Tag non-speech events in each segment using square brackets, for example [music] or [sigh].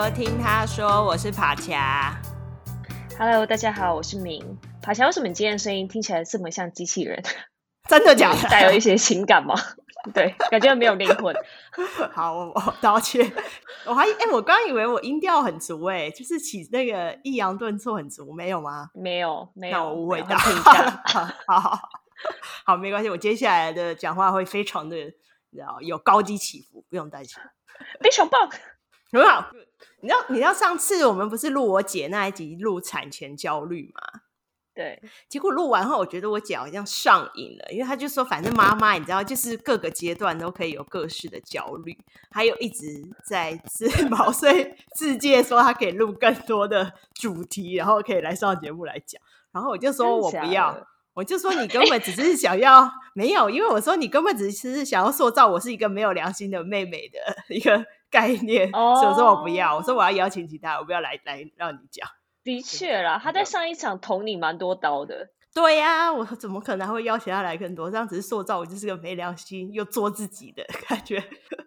说听他说，我是帕恰。Hello，大家好，我是明。帕恰，为什么你今天的声音听起来这么像机器人？真的假的？[laughs] 带有一些情感吗？[laughs] 对，感觉没有灵魂。好，我道歉。我还哎、欸，我刚以为我音调很足哎，就是起那个抑扬顿挫很足，没有吗？没有，没有，那我误会到。[laughs] 好好好，没关系，我接下来的讲话会非常的，有高低起伏，不用担心。非常棒，很好。你知道，你知道上次我们不是录我姐那一集录产前焦虑吗？对，结果录完后，我觉得我姐好像上瘾了，因为她就说，反正妈妈，你知道，就是各个阶段都可以有各式的焦虑，还有一直在自毛遂自荐说她可以录更多的主题，然后可以来上节目来讲。然后我就说我不要，[laughs] 我就说你根本只是想要没有，因为我说你根本只是想要塑造我是一个没有良心的妹妹的一个概念，哦、所以我说我不要，我说我要邀请其他，我不要来来让你讲。的确啦，他在上一场捅你蛮多刀的。对呀、啊，我怎么可能会邀请他来更多？这样只是塑造我就是个没良心又做自己的感觉。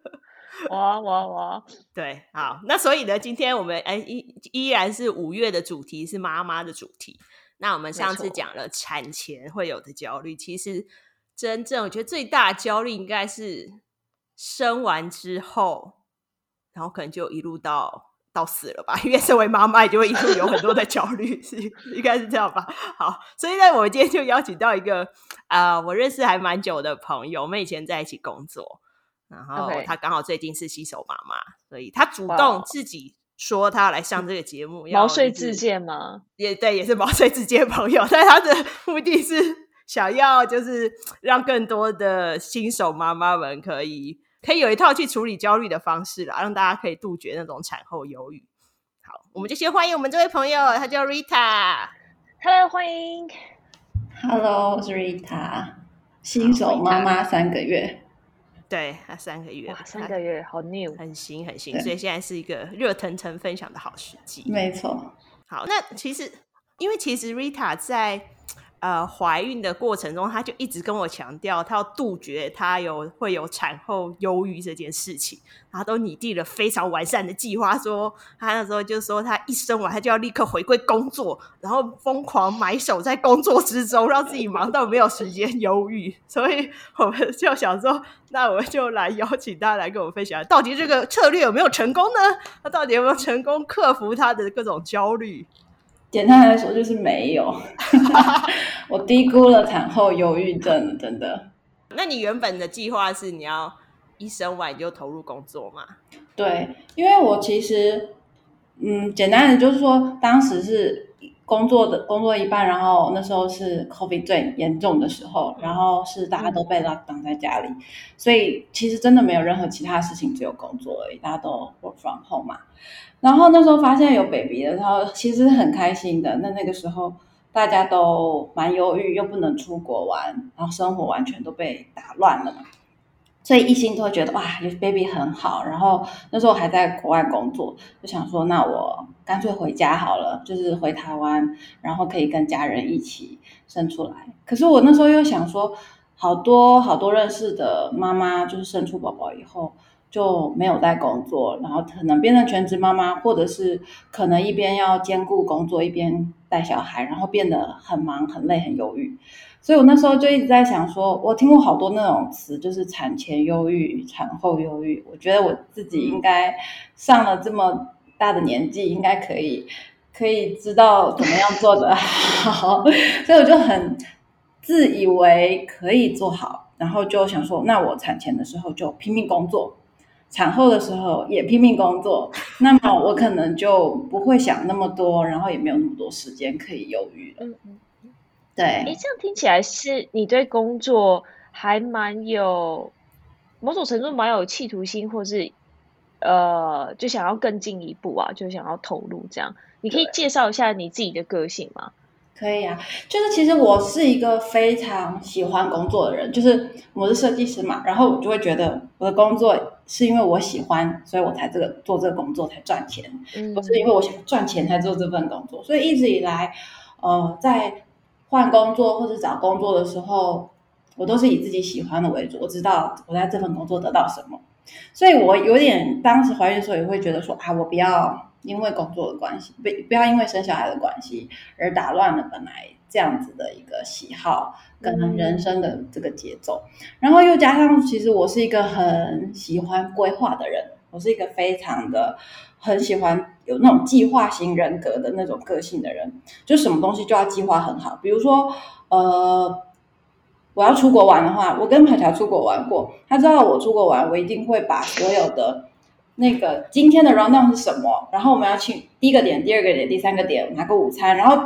[laughs] 哇哇哇！对，好，那所以呢，今天我们哎依依然是五月的主题是妈妈的主题。那我们上次讲了产前会有的焦虑，其实真正我觉得最大的焦虑应该是生完之后，然后可能就一路到。到死了吧，因为身为妈妈，就会一路有很多的焦虑，是应该是这样吧？好，所以呢，我们今天就邀请到一个啊、呃，我认识还蛮久的朋友，我们以前在一起工作，然后他刚好最近是新手妈妈，所以他主动自己说他要来上这个节目，毛遂自荐吗？也对，也是毛遂自荐朋友，[laughs] 但他的目的是想要就是让更多的新手妈妈们可以。可以有一套去处理焦虑的方式啦，让大家可以杜绝那种产后忧郁。好，我们就先欢迎我们这位朋友，他叫 Rita。Hello，欢迎。Hello，我是 Rita，新手妈妈三个月。对，他三个月，三个月好 new，很新很新，所以现在是一个热腾腾分享的好时机。没错。好，那其实因为其实 Rita 在。呃，怀孕的过程中，他就一直跟我强调，他要杜绝他有会有产后忧郁这件事情，他都拟定了非常完善的计划。说他那时候就说，他一生完他就要立刻回归工作，然后疯狂埋首在工作之中，让自己忙到没有时间忧郁。所以我们就想说，那我们就来邀请他来跟我分享，到底这个策略有没有成功呢？他到底有没有成功克服他的各种焦虑？简单来说就是没有，[laughs] 我低估了产后忧郁症，真的。那你原本的计划是你要一生完就投入工作吗？对，因为我其实，嗯，简单的就是说，当时是工作的工作一半，然后那时候是 COVID 最严重的时候，然后是大家都被 lock down 在家里，嗯，所以其实真的没有任何其他事情，只有工作而已，大家都 work from home 嘛。然后那时候发现有 baby 的时候其实很开心的。那那个时候大家都蛮忧郁，又不能出国玩，然后生活完全都被打乱了嘛。所以一心都会觉得哇，baby 很好。然后那时候还在国外工作，就想说那我干脆回家好了，就是回台湾，然后可以跟家人一起生出来。可是我那时候又想说，好多好多认识的妈妈，就是生出宝宝以后。就没有在工作，然后可能变成全职妈妈，或者是可能一边要兼顾工作，一边带小孩，然后变得很忙、很累、很犹豫。所以我那时候就一直在想说，我听过好多那种词，就是产前忧郁、产后忧郁。我觉得我自己应该上了这么大的年纪，应该可以可以知道怎么样做的好，[laughs] 所以我就很自以为可以做好，然后就想说，那我产前的时候就拼命工作。产后的时候也拼命工作，那么我可能就不会想那么多，然后也没有那么多时间可以忧郁了。对。哎，这样听起来是你对工作还蛮有某种程度蛮有企图心，或是呃，就想要更进一步啊，就想要投入这样。你可以介绍一下你自己的个性吗？可以啊，就是其实我是一个非常喜欢工作的人，就是我是设计师嘛，然后我就会觉得我的工作是因为我喜欢，所以我才这个做这个工作才赚钱，嗯，不是因为我想赚钱才做这份工作。所以一直以来，呃，在换工作或者找工作的时候，我都是以自己喜欢的为主。我知道我在这份工作得到什么，所以我有点当时怀孕的时候也会觉得说啊，我不要因为工作的关系，不不要因为生小孩的关系而打乱了本来这样子的一个喜好跟人生的这个节奏。嗯、然后又加上，其实我是一个很喜欢规划的人，我是一个非常的很喜欢有那种计划型人格的那种个性的人，就什么东西就要计划很好，比如说呃。我要出国玩的话，我跟凯乔出国玩过，他知道我出国玩，我一定会把所有的那个今天的 rundown 是什么，然后我们要去第一个点、第二个点、第三个点拿个午餐，然后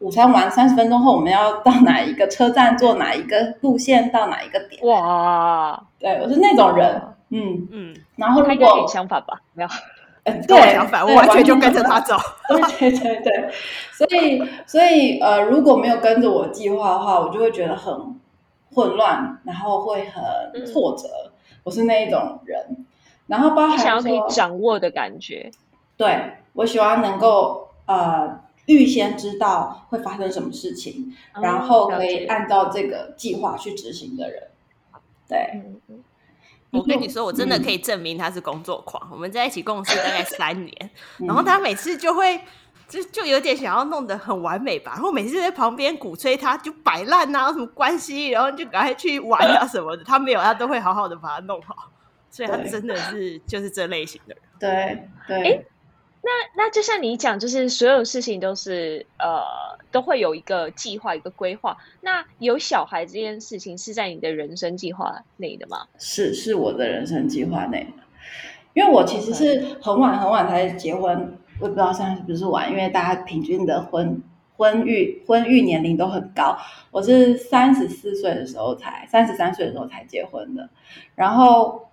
午餐完三十分钟后我们要到哪一个车站，坐哪一个路线到哪一个点。哇，对，我是那种人，嗯。嗯，然后如果相反吧，没有，[laughs] 嗯，[laughs] 对，相反，我完全就跟着他走，对对对对，所以所以呃，如果没有跟着我计划的话，我就会觉得很。混乱，然后会很挫折。嗯、我是那一种人，然后包含想要可以掌握的感觉。对，我喜欢能够呃预先知道会发生什么事情，嗯、然后可以按照这个计划去执行的人。对，嗯、我跟你说，我真的可以证明他是工作狂。嗯、我们在一起共事大概三年，嗯、[laughs] 然后他每次就会。就就有点想要弄得很完美吧，然后每次在旁边鼓吹他，就摆烂呐，有什么关系？然后就赶快去玩啊什么的。他没有，他都会好好的把它弄好，所以他真的是就是这类型的人。对对。哎，那那就像你讲，就是所有事情都是呃都会有一个计划，一个规划。那有小孩这件事情是在你的人生计划内的吗？是，是我的人生计划内的，因为我其实是很晚很晚才结婚。我也不知道现在是不是晚，因为大家平均的婚婚育婚育年龄都很高。我是三十四岁的时候才三十三岁的时候才结婚的，然后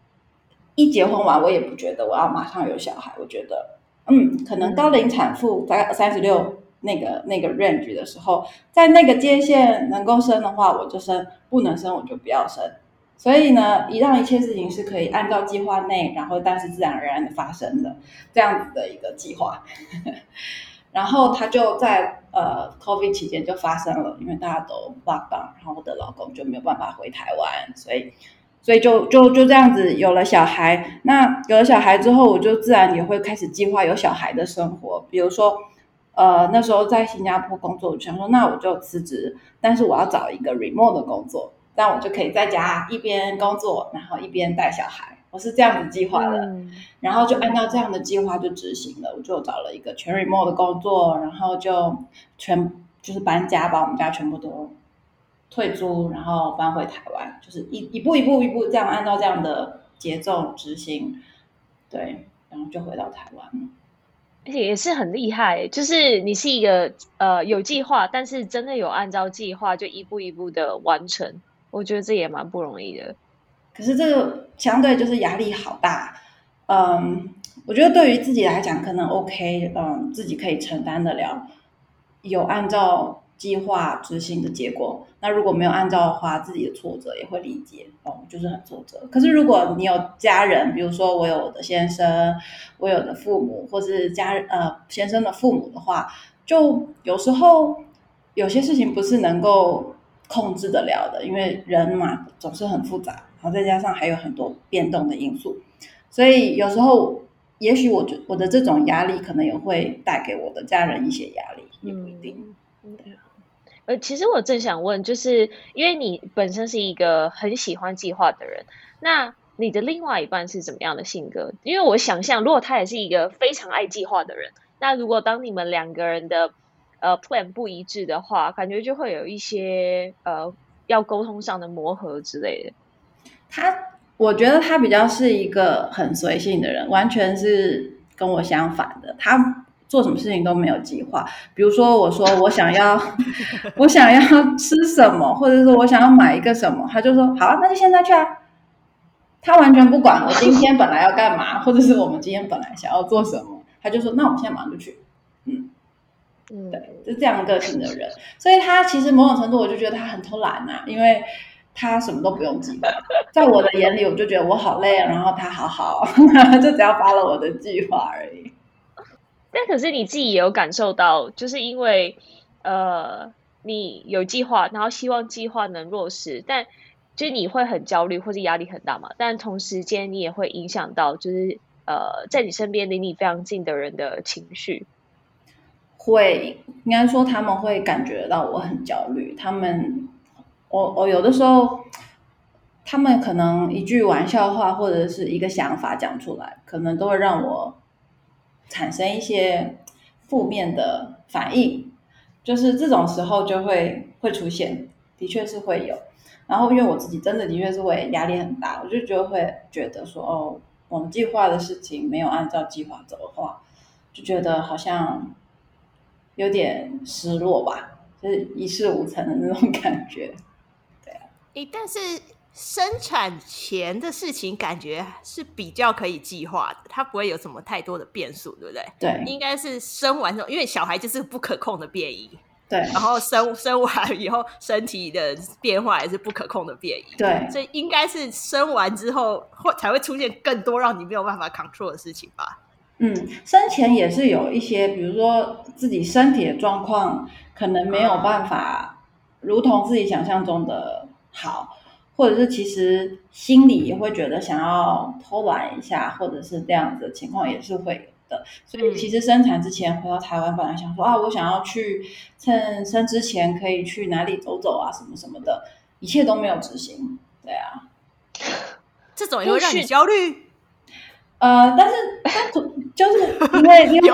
一结婚完，我也不觉得我要马上有小孩。我觉得，嗯，可能高龄产妇大概三十六那个那个 range 的时候，在那个界限能够生的话，我就生；不能生，我就不要生。所以呢，一让一切事情是可以按照计划内，然后但是自然而然的发生的这样子的一个计划，[laughs] 然后他就在呃 COVID 期间就发生了，因为大家都 lockdown，然后我的老公就没有办法回台湾，所以所以就就就这样子有了小孩。那有了小孩之后，我就自然也会开始计划有小孩的生活，比如说呃那时候在新加坡工作，我想说那我就辞职，但是我要找一个 remote 的工作。这样我就可以在家一边工作，然后一边带小孩。我是这样子计划的，嗯、然后就按照这样的计划就执行了。我就找了一个全 remote 的工作，然后就全就是搬家，把我们家全部都退租，然后搬回台湾，就是一一步一步一步这样按照这样的节奏执行。对，然后就回到台湾了。而且也是很厉害，就是你是一个呃有计划，但是真的有按照计划就一步一步的完成。我觉得这也蛮不容易的，可是这个相对就是压力好大。嗯，我觉得对于自己来讲可能 OK，嗯，自己可以承担得了，有按照计划执行的结果。那如果没有按照的话，自己的挫折也会理解，哦，就是很挫折。可是如果你有家人，比如说我有我的先生，我有的父母，或是家呃先生的父母的话，就有时候有些事情不是能够。控制得了的，因为人嘛总是很复杂，然后再加上还有很多变动的因素，所以有时候也许我觉我的这种压力可能也会带给我的家人一些压力，也不一定。呃，其实我正想问，就是因为你本身是一个很喜欢计划的人，那你的另外一半是怎么样的性格？因为我想象，如果他也是一个非常爱计划的人，那如果当你们两个人的呃，plan 不一致的话，感觉就会有一些呃要沟通上的磨合之类的。他，我觉得他比较是一个很随性的人，完全是跟我相反的。他做什么事情都没有计划。比如说，我说我想要，[laughs] 我想要吃什么，或者说我想要买一个什么，他就说好，那就现在去啊。他完全不管我今天本来要干嘛，[laughs] 或者是我们今天本来想要做什么，他就说那我们现在马上就去。嗯。嗯，对，是这样个性的人，所以他其实某种程度我就觉得他很偷懒呐、啊，因为他什么都不用计划，在我的眼里我就觉得我好累啊，然后他好好，[laughs] 就只要发了我的计划而已。但可是你自己也有感受到，就是因为呃你有计划，然后希望计划能落实，但就是你会很焦虑或者压力很大嘛，但同时间你也会影响到，就是呃，在你身边离你非常近的人的情绪。会，应该说他们会感觉到我很焦虑。他们，我我有的时候，他们可能一句玩笑话或者是一个想法讲出来，可能都会让我产生一些负面的反应。就是这种时候就会会出现，的确是会有。然后，因为我自己真的的确是会压力很大，我就觉得会觉得说，哦，我们计划的事情没有按照计划走的话，就觉得好像有点失落吧，就是一事无成的那种感觉。对啊，诶，但是生产前的事情感觉是比较可以计划的，它不会有什么太多的变数，对不对？对，应该是生完之后，因为小孩就是不可控的变异。对，然后生 [laughs] 生完以后，身体的变化也是不可控的变异。对，所以应该是生完之后会才会出现更多让你没有办法 control 的事情吧？嗯，生前也是有一些，比如说自己身体的状况可能没有办法如同自己想象中的好，或者是其实心里也会觉得想要偷懒一下，或者是这样子的情况也是会有。的，所以其实生产之前回到台湾，本来想说啊，我想要去趁生之前可以去哪里走走啊，什么什么的，一切都没有执行。对啊，[laughs] 这种也会让你焦虑。呃，但是就是因为 [laughs] 因为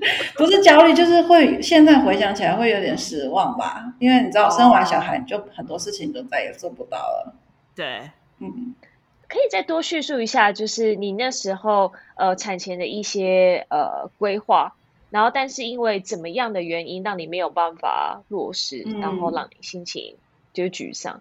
[laughs] 不是焦虑，就是会现在回想起来会有点失望吧，因为你知道生完小孩就很多事情就再也做不到了。对，嗯。可以再多叙述一下，就是你那时候呃产前的一些呃规划，然后但是因为怎么样的原因让你没有办法落实，嗯、然后让你心情就沮丧。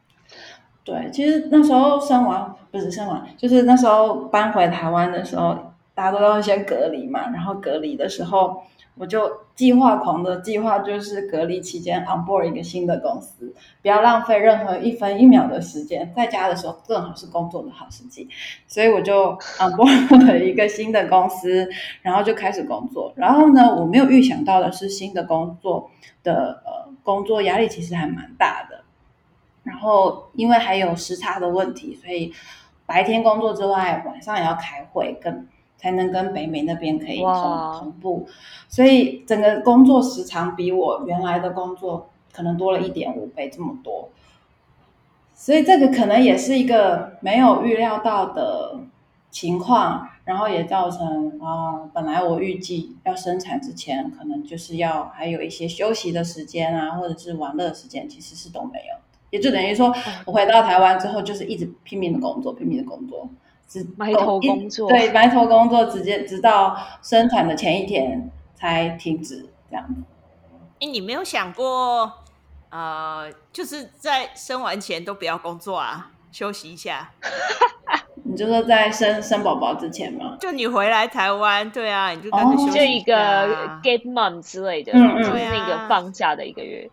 对，其实那时候生完不是生完，就是那时候搬回台湾的时候，大家都要先隔离嘛，然后隔离的时候。我就计划狂的计划，就是隔离期间 on board 一个新的公司，不要浪费任何一分一秒的时间。在家的时候正好是工作的好时机，所以我就 on board [laughs] 了一个新的公司，然后就开始工作。然后呢，我没有预想到的是，新的工作的呃工作压力其实还蛮大的。然后因为还有时差的问题，所以白天工作之外，晚上也要开会跟。才能跟北美那边可以同同步，所以整个工作时长比我原来的工作可能多了一点五倍这么多，所以这个可能也是一个没有预料到的情况，然后也造成啊，本来我预计要生产之前可能就是要还有一些休息的时间啊，或者是玩乐的时间，其实是都没有，也就等于说我回到台湾之后就是一直拼命的工作，拼命的工作。埋头工作，对，埋头工作，直接直到生产的前一天才停止，这样。哎，你没有想过，呃，就是在生完前都不要工作啊，休息一下。[laughs] 你就说在生生宝宝之前吗？就你回来台湾，对啊，你就干脆休息、啊、就一个 gap month 之类的，嗯嗯，就是那个放假的一个月。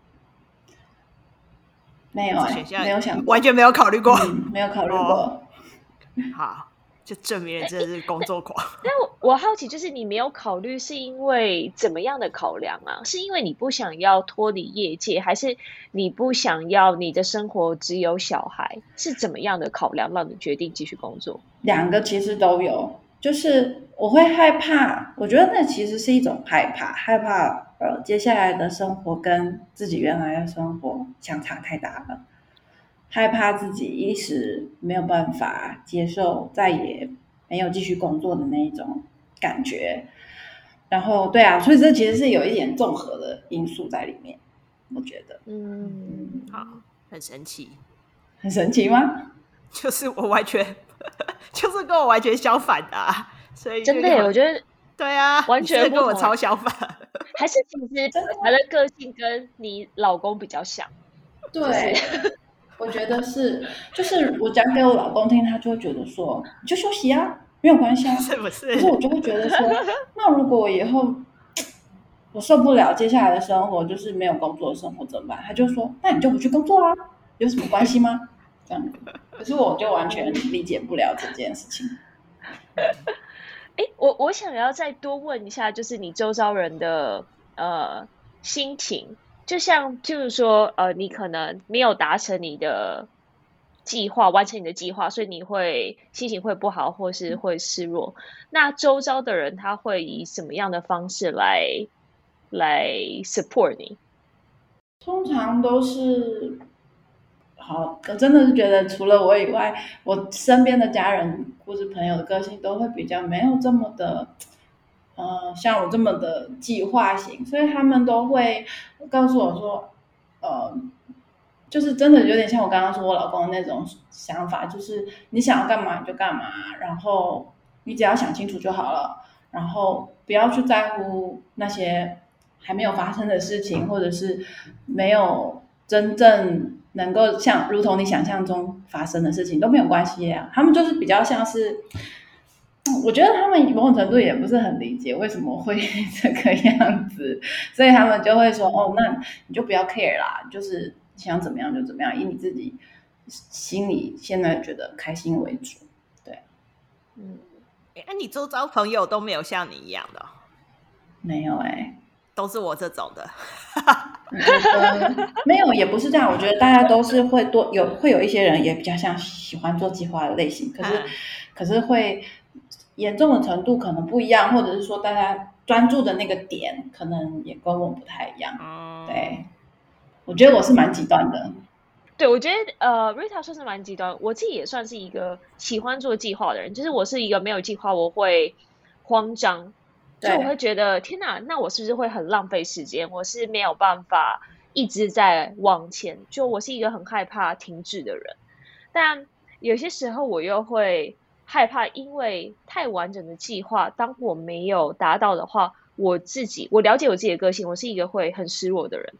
没有、欸，没有想过，完全没有考虑过，嗯、没有考虑过。哦好，就证明了真的是工作狂。[laughs] 但我我好奇，就是你没有考虑，是因为怎么样的考量啊？是因为你不想要脱离业界，还是你不想要你的生活只有小孩？是怎么样的考量让你决定继续工作？两个其实都有，就是我会害怕，我觉得那其实是一种害怕，害怕呃接下来的生活跟自己原来的生活相差太大了。害怕自己一时没有办法接受，再也没有继续工作的那一种感觉。然后，对啊，所以这其实是有一点综合的因素在里面，我觉得。嗯，好，很神奇，很神奇吗？就是我完全，[laughs] 就是跟我完全相反的啊，所以真的，我觉得对啊，完全跟我超相反。还是其实他的个性跟你老公比较像，对。就是我觉得是，就是我讲给我老公听，他就会觉得说，你就休息啊，没有关系啊，是不是？可是我就会觉得说，那如果我以后我受不了接下来的生活，就是没有工作的生活怎么办？他就说，那你就不去工作啊，有什么关系吗？这样，可是我就完全理解不了这件事情。[laughs] 哎，我我想要再多问一下，就是你周遭人的呃心情。就像就是说，呃，你可能没有达成你的计划完成你的计划，所以你会心情会不好，或是会失落。那周遭的人他会以什么样的方式来来 support 你？通常都是好，我真的是觉得除了我以外，我身边的家人或是朋友的个性都会比较没有这么的，呃，像我这么的计划型，所以他们都会告诉我说，呃。就是真的有点像我刚刚说我老公那种想法，就是你想要干嘛你就干嘛，然后你只要想清楚就好了，然后不要去在乎那些还没有发生的事情，或者是没有真正能够像如同你想象中发生的事情都没有关系呀。他们就是比较像是，我觉得他们某种程度也不是很理解为什么会 [laughs] 这个样子，所以他们就会说：“哦，那你就不要 care 啦，就是。”想怎么样就怎么样，以你自己心里现在觉得开心为主。对，嗯，哎、欸，你周遭朋友都没有像你一样的？没有哎、欸，都是我这种的。没有，也不是这样。我觉得大家都是会多有，会有一些人也比较像喜欢做计划的类型，可是、嗯、可是会严重的程度可能不一样，或者是说大家专注的那个点可能也跟我们不太一样。嗯，对。我觉得我是蛮极端的，对，我觉得呃，Rita 算是蛮极端，我自己也算是一个喜欢做计划的人，就是我是一个没有计划我会慌张，就我会觉得天哪，那我是不是会很浪费时间？我是没有办法一直在往前，就我是一个很害怕停滞的人，但有些时候我又会害怕，因为太完整的计划，当我没有达到的话，我自己我了解我自己的个性，我是一个会很失落的人。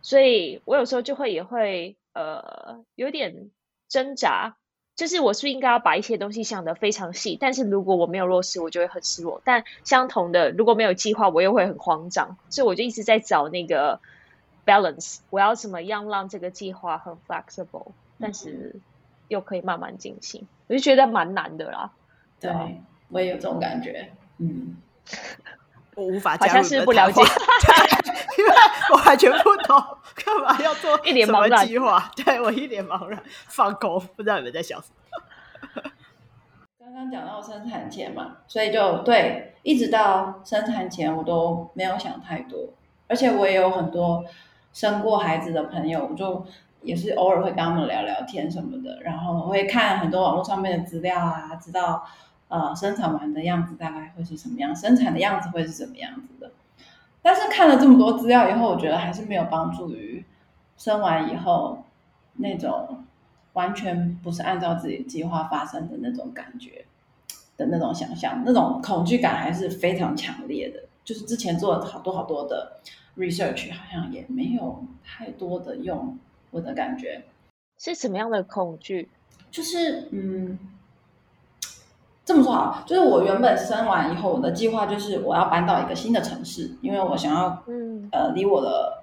所以我有时候就会也会呃有点挣扎，就是我是不是应该要把一些东西想得非常细，但是如果我没有落实，我就会很失落。但相同的，如果没有计划，我又会很慌张。所以我就一直在找那个 balance，我要怎么样让这个计划很 flexible，但是又可以慢慢进行，我就觉得蛮难的啦。对，我也有这种感觉，嗯。我无法加入，好像是不了解，[laughs] 因为我完全不懂干嘛要做一脸茫然计划。对，我一脸茫然，放空，不知道你们在想什么。刚刚讲到生产前嘛，所以就对，一直到生产前我都没有想太多，而且我也有很多生过孩子的朋友，我就也是偶尔会跟他们聊聊天什么的，然后会看很多网络上面的资料啊，知道。呃，生产完的样子大概会是什么样？生产的样子会是什么样子的？但是看了这么多资料以后，我觉得还是没有帮助于生完以后那种完全不是按照自己计划发生的那种感觉的那种想象，那种恐惧感还是非常强烈的。就是之前做了好多好多的 research，好像也没有太多的用。我的感觉是什么样的恐惧？就是嗯。这么说好，就是我原本生完以后，我的计划就是我要搬到一个新的城市，因为我想要，嗯，呃，离我的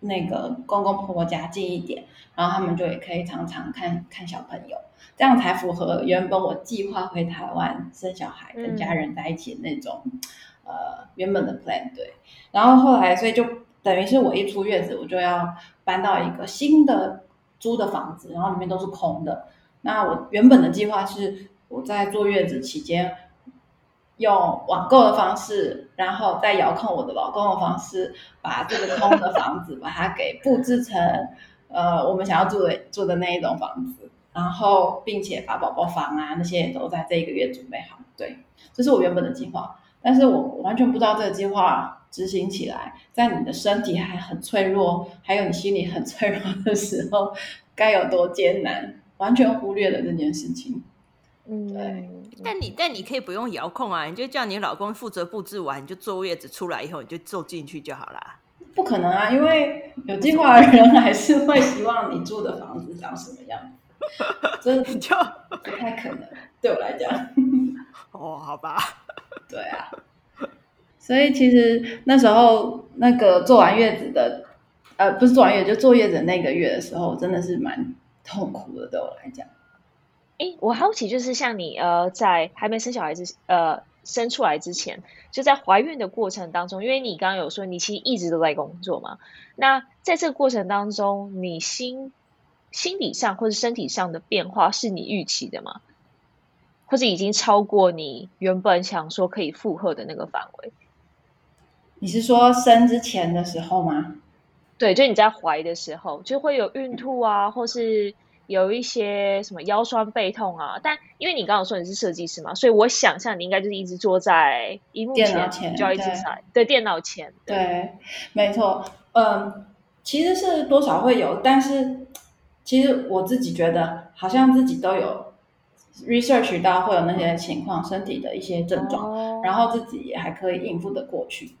那个公公婆婆家近一点，然后他们就也可以常常看看小朋友，这样才符合原本我计划回台湾生小孩跟家人在一起的那种，嗯、呃，原本的 plan 对。然后后来，所以就等于是我一出月子，我就要搬到一个新的租的房子，然后里面都是空的。那我原本的计划是。我在坐月子期间，用网购的方式，然后再遥控我的老公的方式，把这个空的房子把它给布置成，呃，我们想要住的住的那一种房子，然后并且把宝宝房啊那些也都在这一个月准备好。对，这是我原本的计划，但是我完全不知道这个计划执行起来，在你的身体还很脆弱，还有你心里很脆弱的时候，该有多艰难，完全忽略了这件事情。嗯，对，但你但你可以不用遥控啊，你就叫你老公负责布置完，你就坐月子出来以后，你就坐进去就好啦。不可能啊，因为有计划的人还是会希望你住的房子长什么样子，[laughs] 真的就不太可能。对我来讲，哦，好吧，对啊，所以其实那时候那个做完月子的，呃，不是做完月，就坐月子那个月的时候，真的是蛮痛苦的，对我来讲。哎，我好奇，就是像你呃，在还没生小孩之呃生出来之前，就在怀孕的过程当中，因为你刚刚有说你其实一直都在工作嘛，那在这个过程当中，你心心理上或者身体上的变化是你预期的吗？或者已经超过你原本想说可以负荷的那个范围？你是说生之前的时候吗？对，就你在怀的时候就会有孕吐啊，或是有一些什么腰酸背痛啊。但因为你刚刚说你是设计师嘛，所以我想象你应该就是一直坐在荧幕前，前就要一直在对，对电脑前。对，对没错。嗯，其实是多少会有，但是。其实我自己觉得，好像自己都有 research 到会有那些情况，身体的一些症状，哦、然后自己也还可以应付的过去。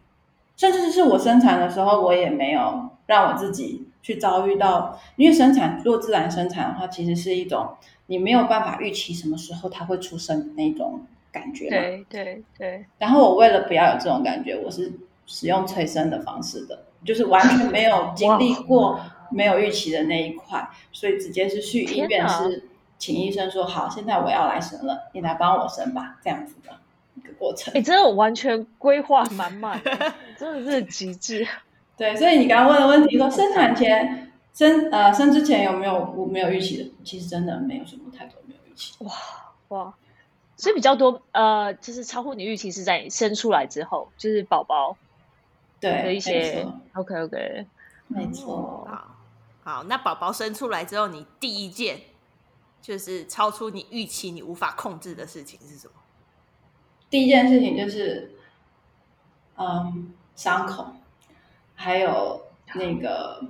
甚至是我生产的时候，我也没有让我自己去遭遇到，因为生产如果自然生产的话，其实是一种你没有办法预期什么时候它会出生的那种感觉。对对对。然后我为了不要有这种感觉，我是使用催生的方式的，就是完全没有经历过。没有预期的那一块，所以直接是去医院，是请医生说好，现在我要来生了，你来帮我生吧，这样子的一个过程。哎，真的完全规划满满，[laughs] 真的是极致。[laughs] 对，所以你刚刚问的问题说，生产前生呃生之前有没有我没有预期的？其实真的没有什么太多没有预期。哇哇，所以比较多呃，就是超乎你预期是在你生出来之后，就是宝宝对的一些。OK OK，没错。好好，那宝宝生出来之后，你第一件就是超出你预期、你无法控制的事情是什么？第一件事情就是，嗯，伤口，还有那个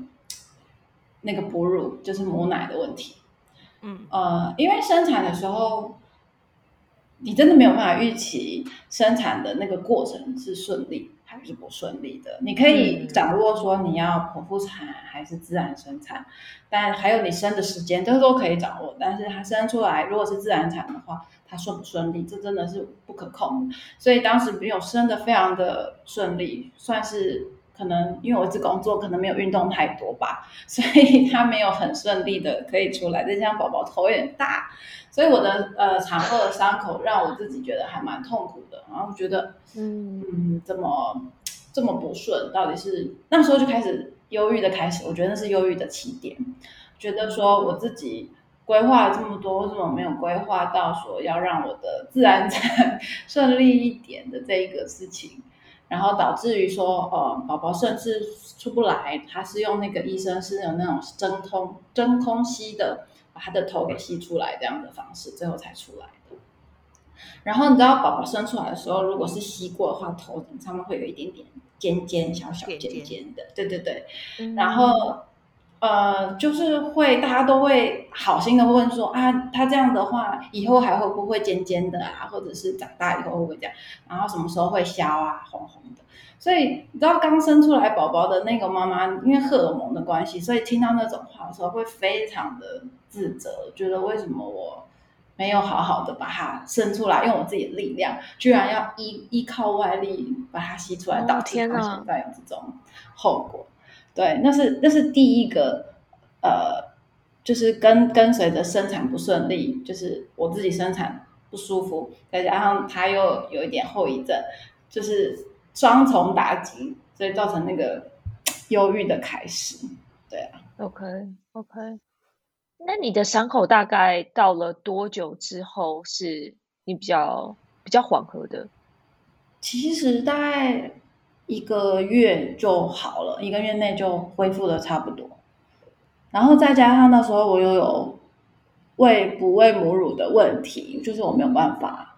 那个哺乳，就是母奶的问题。嗯，呃，因为生产的时候，你真的没有办法预期生产的那个过程是顺利。还是不顺利的。你可以掌握说你要剖腹产还是自然生产，但还有你生的时间，这都可以掌握。但是它生出来如果是自然产的话，它顺不顺利，这真的是不可控。所以当时没有生的非常的顺利，算是可能因为我一直工作，可能没有运动太多吧，[laughs] 所以他没有很顺利的可以出来。再加上宝宝头有点大，所以我的呃产后的伤口让我自己觉得还蛮痛苦的，然后觉得嗯嗯怎么这么不顺？到底是那时候就开始忧郁的开始，我觉得那是忧郁的起点，觉得说我自己规划了这么多，为什么没有规划到说要让我的自然产 [laughs] 顺利一点的这一个事情？然后导致于说，呃，宝宝甚至出不来，他是用那个医生是有那种真空真空吸的，把他的头给吸出来这样的方式，最后才出来的。然后你知道，宝宝生出来的时候，如果是吸过的话，头上面会有一点点尖尖、小小尖尖的，对对对。嗯、然后。呃，就是会，大家都会好心的问说啊，他这样的话，以后还会不会尖尖的啊？或者是长大以后会不会这样？然后什么时候会消啊，红红的？所以你知道，刚生出来宝宝的那个妈妈，因为荷尔蒙的关系，所以听到那种话的时候，会非常的自责，觉得为什么我没有好好的把它生出来，用我自己的力量，居然要依依靠外力把它吸出来，导致他现在有这种后果。对，那是那是第一个，呃，就是跟跟随着生产不顺利，就是我自己生产不舒服，再加上他又有一点后遗症，就是双重打击，所以造成那个忧郁的开始。对啊，OK OK，那你的伤口大概到了多久之后是你比较比较缓和的？其实大概。一个月就好了，一个月内就恢复的差不多。然后再加上那时候我又有喂不喂母乳的问题，就是我没有办法，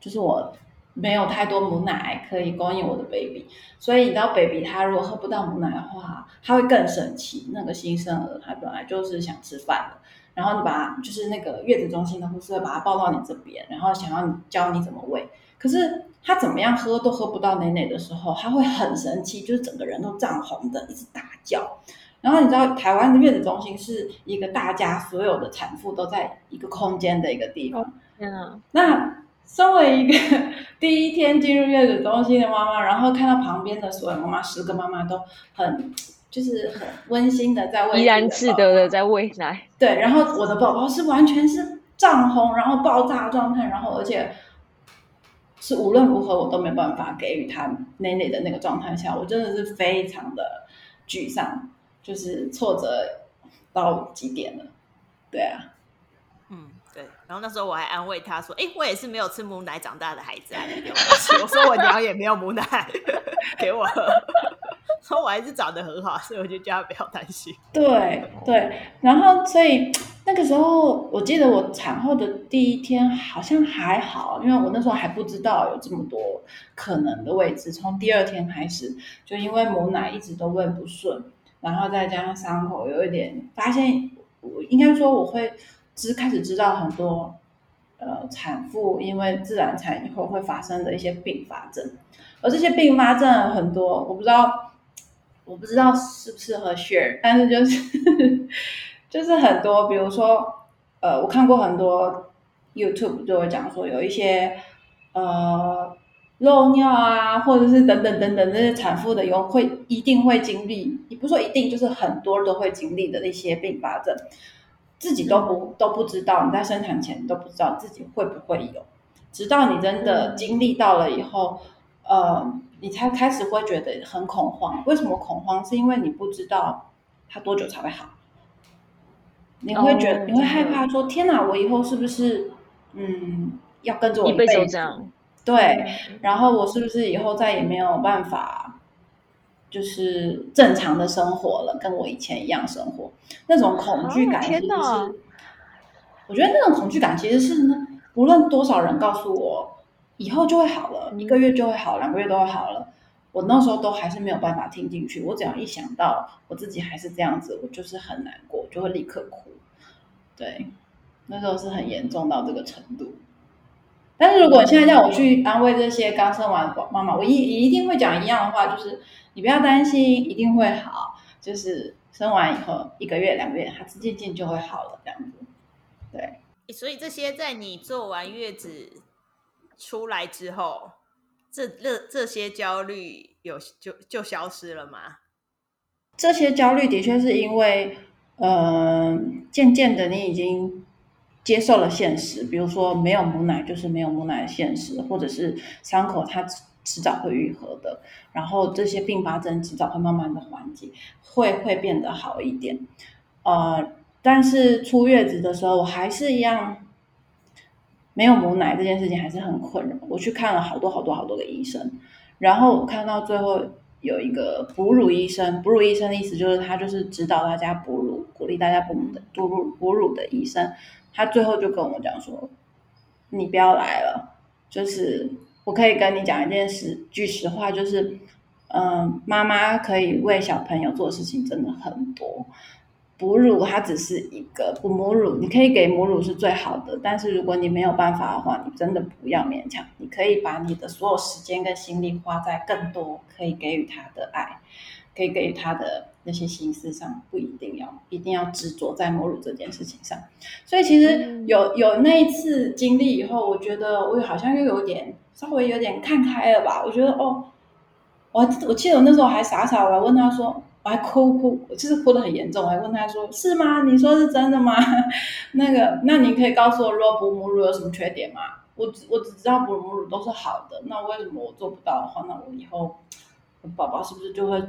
就是我没有太多母奶可以供应我的 baby，所以你知道 baby 他如果喝不到母奶的话，他会更生气。那个新生儿他本来就是想吃饭的，然后你把就是那个月子中心的护士会把他抱到你这边，然后想要你教你怎么喂，可是。他怎么样喝都喝不到奶奶的时候，他会很生气，就是整个人都涨红的，一直大叫。然后你知道台湾的月子中心是一个大家所有的产妇都在一个空间的一个地方。嗯、哦，那身为一个第一天进入月子中心的妈妈，然后看到旁边的所有妈妈，十个妈妈都很就是很温馨的在喂，怡然自得的在喂奶。对，然后我的宝宝是完全是涨红，然后爆炸状态，然后而且。是无论如何我都没办法给予他奶奶的那个状态下，我真的是非常的沮丧，就是挫折到极点了。对啊，嗯，对。然后那时候我还安慰他说：“哎，我也是没有吃母奶长大的孩子啊，我吃。我说我娘也没有母奶 [laughs] 给我，说我还是长得很好，所以我就叫他不要担心。”对对，然后所以那个时候，我记得我产后的第一天好像还好，因为我那时候还不知道有这么多可能的位置。从第二天开始，就因为母奶一直都喂不顺，然后再加上伤口有一点发现。我应该说，我会知开始知道很多，呃，产妇因为自然产以后会发生的一些并发症，而这些并发症很多，我不知道，我不知道适不适合 share，[laughs] 但是就是就是很多，比如说，呃，我看过很多 YouTube 就会讲说，有一些呃漏尿啊，或者是等等等等这些产妇的有会一定会经历，也不是说一定，就是很多都会经历的那些并发症，自己都不都不知道，你在生产前都不知道自己会不会有，直到你真的经历到了以后，呃，你才开始会觉得很恐慌。为什么恐慌？是因为你不知道它多久才会好，你会觉得、哦、你会害怕说，天哪，我以后是不是嗯要跟着我一辈子？对，然后我是不是以后再也没有办法，就是正常的生活了，跟我以前一样生活？那种恐惧感其实是，哦、我觉得那种恐惧感其实是呢，无论多少人告诉我以后就会好了，一个月就会好，两个月都会好了，我那时候都还是没有办法听进去。我只要一想到我自己还是这样子，我就是很难过，就会立刻哭。对，那时候是很严重到这个程度。但是如果现在叫我去安慰这些刚生完的妈妈，我一一定会讲一样的话，就是你不要担心，一定会好。就是生完以后一个月两个月，它渐渐就会好了，这样子。对，所以这些在你做完月子出来之后，这这这些焦虑有就就消失了吗？这些焦虑的确是因为，嗯、呃，渐渐的你已经。接受了现实，比如说没有母奶就是没有母奶的现实，或者是伤口它迟早会愈合的，然后这些并发症迟早会慢慢的缓解，会会变得好一点。呃，但是出月子的时候，我还是一样没有母奶这件事情还是很困扰。我去看了好多好多好多的医生，然后我看到最后有一个哺乳医生，哺乳医生的意思就是他就是指导大家哺乳，鼓励大家哺乳的哺乳哺乳的医生。他最后就跟我讲说：“你不要来了，就是我可以跟你讲一件事，句实话，就是，嗯，妈妈可以为小朋友做事情真的很多。哺乳它只是一个，不母乳你可以给母乳是最好的，但是如果你没有办法的话，你真的不要勉强。你可以把你的所有时间跟心力花在更多可以给予他的爱，可以给予他的。”那些心思上不一定要一定要执着在母乳这件事情上，所以其实有有那一次经历以后，我觉得我好像又有点稍微有点看开了吧。我觉得哦，我我记得我那时候还傻傻，我还问他说，我还哭哭，就是哭得很严重，我还问他说是吗？你说是真的吗？[laughs] 那个，那你可以告诉我，如果哺母乳有什么缺点吗？我只我只知道哺母乳都是好的，那为什么我做不到的话，那我以后宝宝是不是就会？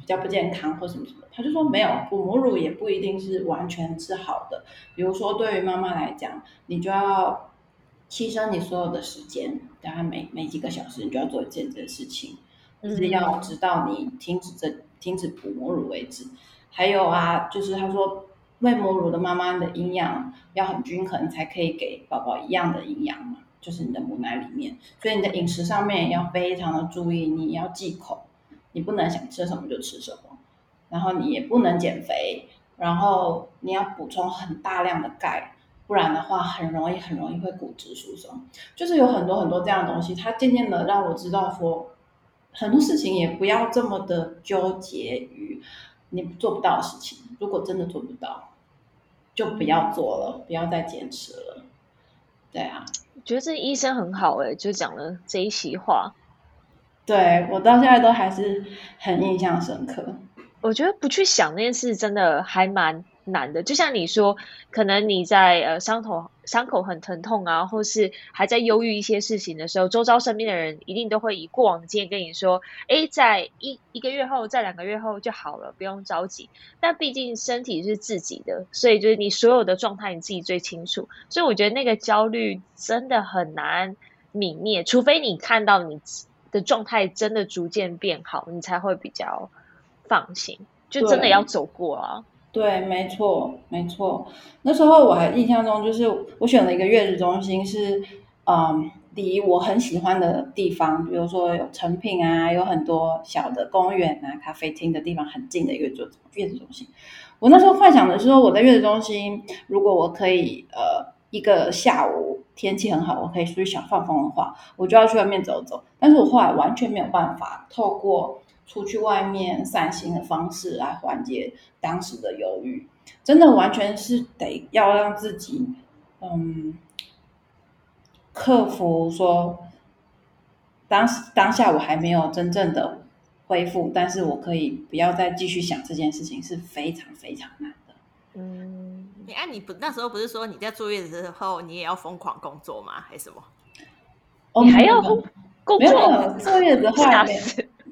比较不健康或什么什么，他就说没有，哺母乳也不一定是完全是好的。比如说，对于妈妈来讲，你就要牺牲你所有的时间，大概每每几个小时，你就要做一件这件事情，就是要直到你停止这停止哺母乳为止。还有啊，就是他说喂母乳的妈妈的营养要很均衡，才可以给宝宝一样的营养嘛，就是你的母奶里面。所以你的饮食上面要非常的注意，你要忌口。你不能想吃什么就吃什么，然后你也不能减肥，然后你要补充很大量的钙，不然的话很容易很容易会骨质疏松。就是有很多很多这样的东西，它渐渐的让我知道说，很多事情也不要这么的纠结于你做不到的事情。如果真的做不到，就不要做了，不要再坚持了。对啊，我觉得这医生很好哎，就讲了这一席话。对，我到现在都还是很印象深刻。我觉得不去想那件事真的还蛮难的。就像你说，可能你在呃伤口伤口很疼痛啊，或是还在忧郁一些事情的时候，周遭身边的人一定都会以过往的经验跟你说：“诶，在一一个月后，在两个月后就好了，不用着急。”但毕竟身体是自己的，所以就是你所有的状态你自己最清楚。所以我觉得那个焦虑真的很难泯灭，除非你看到你的状态真的逐渐变好，你才会比较放心。就真的要走过啊。对，没错，没错。那时候我还印象中，就是我选了一个月子中心是，嗯，离我很喜欢的地方，比如说有成品啊，有很多小的公园啊、咖啡厅的地方很近的一个月子月子中心。我那时候幻想的是说，我在月子中心，如果我可以呃一个下午天气很好，我可以出去想放风的话，我就要去外面走走。但是我后来完全没有办法透过。出去外面散心的方式来缓解当时的忧郁，真的完全是得要让自己，嗯，克服说，当时当下我还没有真正的恢复，但是我可以不要再继续想这件事情，是非常非常难的。嗯，你哎，你不那时候不是说你在坐月子的时候，你也要疯狂工作吗？还是什么？你还要工工作？坐月子的话。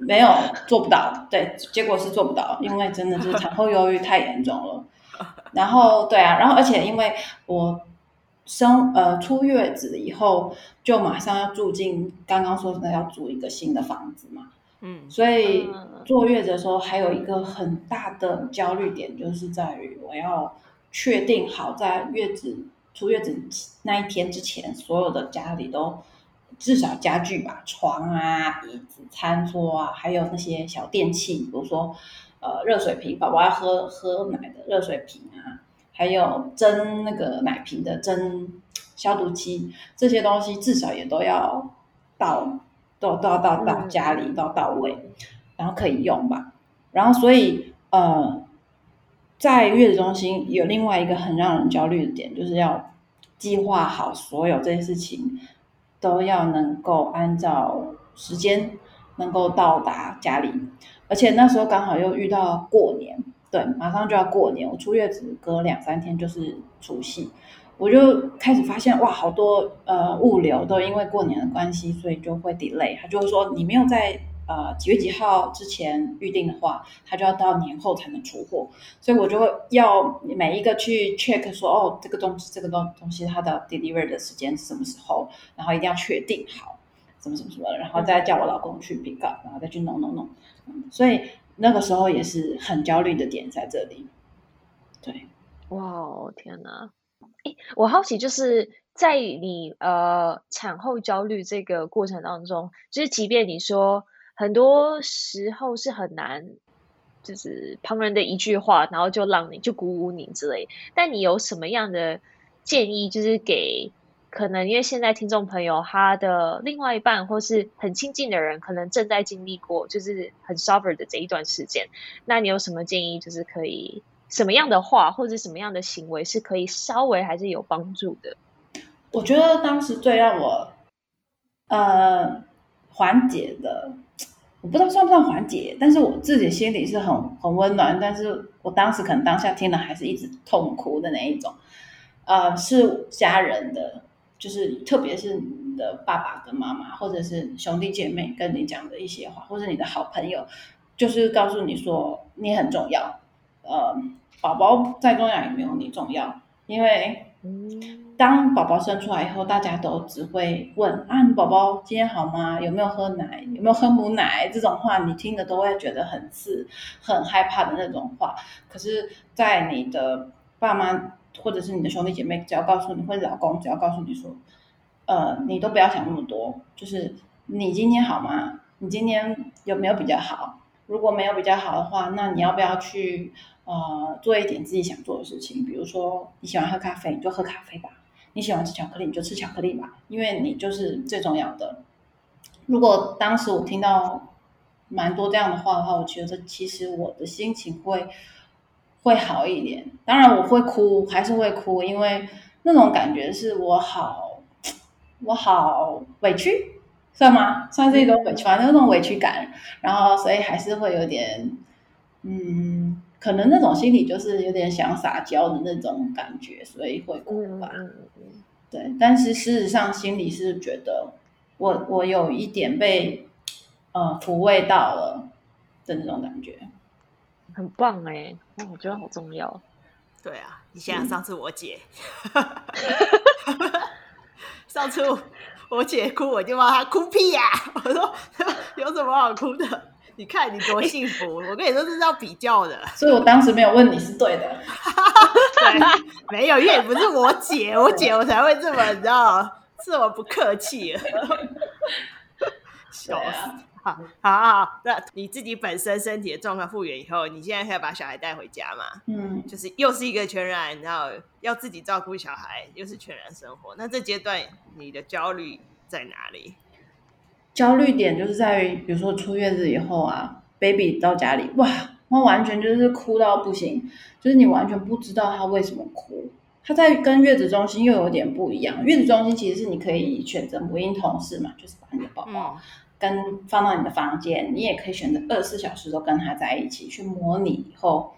没有做不到，对，结果是做不到，因为真的是产后忧郁太严重了。然后，对啊，然后而且因为我生呃出月子以后，就马上要住进刚刚说的要租一个新的房子嘛，嗯，所以坐月子的时候还有一个很大的焦虑点，就是在于我要确定好在月子出月子那一天之前，所有的家里都。至少家具吧，床啊、椅子、餐桌啊，还有那些小电器，比如说呃热水瓶，宝宝要喝喝奶的热水瓶啊，还有蒸那个奶瓶的蒸消毒机，这些东西至少也都要到，都都要到到家里都要到位，然后可以用吧。然后所以呃，在月子中心有另外一个很让人焦虑的点，就是要计划好所有这些事情。都要能够按照时间能够到达家里，而且那时候刚好又遇到过年，对，马上就要过年，我出月子隔两三天就是除夕，我就开始发现哇，好多呃物流都因为过年的关系，所以就会 delay，他就会说你没有在。呃，几月几号之前预定的话，他就要到年后才能出货，所以我就会要每一个去 check 说，哦，这个东西，这个东东西它的 deliver 的时间是什么时候，然后一定要确定好，什么什么什么，然后再叫我老公去 pick up，然后再去弄弄弄。所以那个时候也是很焦虑的点在这里。对，哇哦，天哪！诶，我好奇就是在你呃产后焦虑这个过程当中，就是即便你说。很多时候是很难，就是旁人的一句话，然后就让你就鼓舞你之类。但你有什么样的建议，就是给可能因为现在听众朋友他的另外一半或是很亲近的人，可能正在经历过就是很 suffer 的这一段时间。那你有什么建议，就是可以什么样的话或者什么样的行为是可以稍微还是有帮助的？我觉得当时最让我呃缓解的。我不知道算不算缓解，但是我自己心里是很很温暖。但是我当时可能当下听了还是一直痛哭的那一种。呃，是家人的，就是特别是你的爸爸跟妈妈，或者是兄弟姐妹跟你讲的一些话，或者你的好朋友，就是告诉你说你很重要。呃，宝宝再重要也没有你重要，因为。当宝宝生出来以后，大家都只会问啊，你宝宝今天好吗？有没有喝奶？有没有喝母奶？这种话你听的都会觉得很刺、很害怕的那种话。可是，在你的爸妈或者是你的兄弟姐妹，只要告诉你，或者老公只要告诉你说，呃，你都不要想那么多，就是你今天好吗？你今天有没有比较好？如果没有比较好的话，那你要不要去？呃，做一点自己想做的事情，比如说你喜欢喝咖啡，你就喝咖啡吧；你喜欢吃巧克力，你就吃巧克力吧，因为你就是最重要的。如果当时我听到蛮多这样的话的话，我觉得其实我的心情会会好一点。当然我会哭，还是会哭，因为那种感觉是我好，我好委屈，算吗？算是一种委屈，反正那种委屈感，然后所以还是会有点，嗯。可能那种心理就是有点想撒娇的那种感觉，所以会哭吧。嗯嗯嗯、对，但是事实上心里是觉得我我有一点被呃抚慰到了的那种感觉，很棒哎，我觉得好重要。对啊，你想想上次我姐，[laughs] 上次我姐哭，我就骂她哭屁呀、啊！我说 [laughs] 有什么好哭的？你看你多幸福！我跟你说这是要比较的，所以我当时没有问你是对的。对，没有，因为也不是我姐，我姐我才会这么你知道，是我不客气。[laughs] 笑死！好好好，那你自己本身身体的状况复原以后，你现在可以把小孩带回家嘛？嗯，就是又是一个全然，然后要自己照顾小孩，又是全然生活。那这阶段你的焦虑在哪里？焦虑点就是在于，比如说出月子以后啊，baby 到家里，哇，他完全就是哭到不行，就是你完全不知道他为什么哭。他在跟月子中心又有点不一样，月子中心其实是你可以选择母婴同事嘛，就是把你的宝宝跟放到你的房间，你也可以选择二十四小时都跟他在一起，去模拟以后，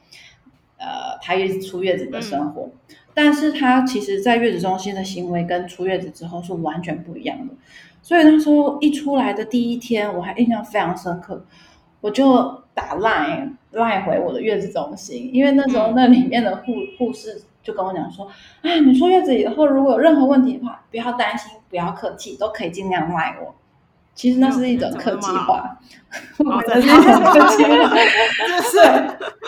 呃，他月出月子的生活。嗯、但是他其实，在月子中心的行为跟出月子之后是完全不一样的。所以那时候一出来的第一天，我还印象非常深刻，我就打 line line 回我的月子中心，因为那时候那里面的护护士就跟我讲说，哎，你出月子以后如果有任何问题的话，不要担心，不要客气，都可以尽量 line 我。其实那是一种客气话，[laughs] 我 [laughs] 是一种客气话，就是。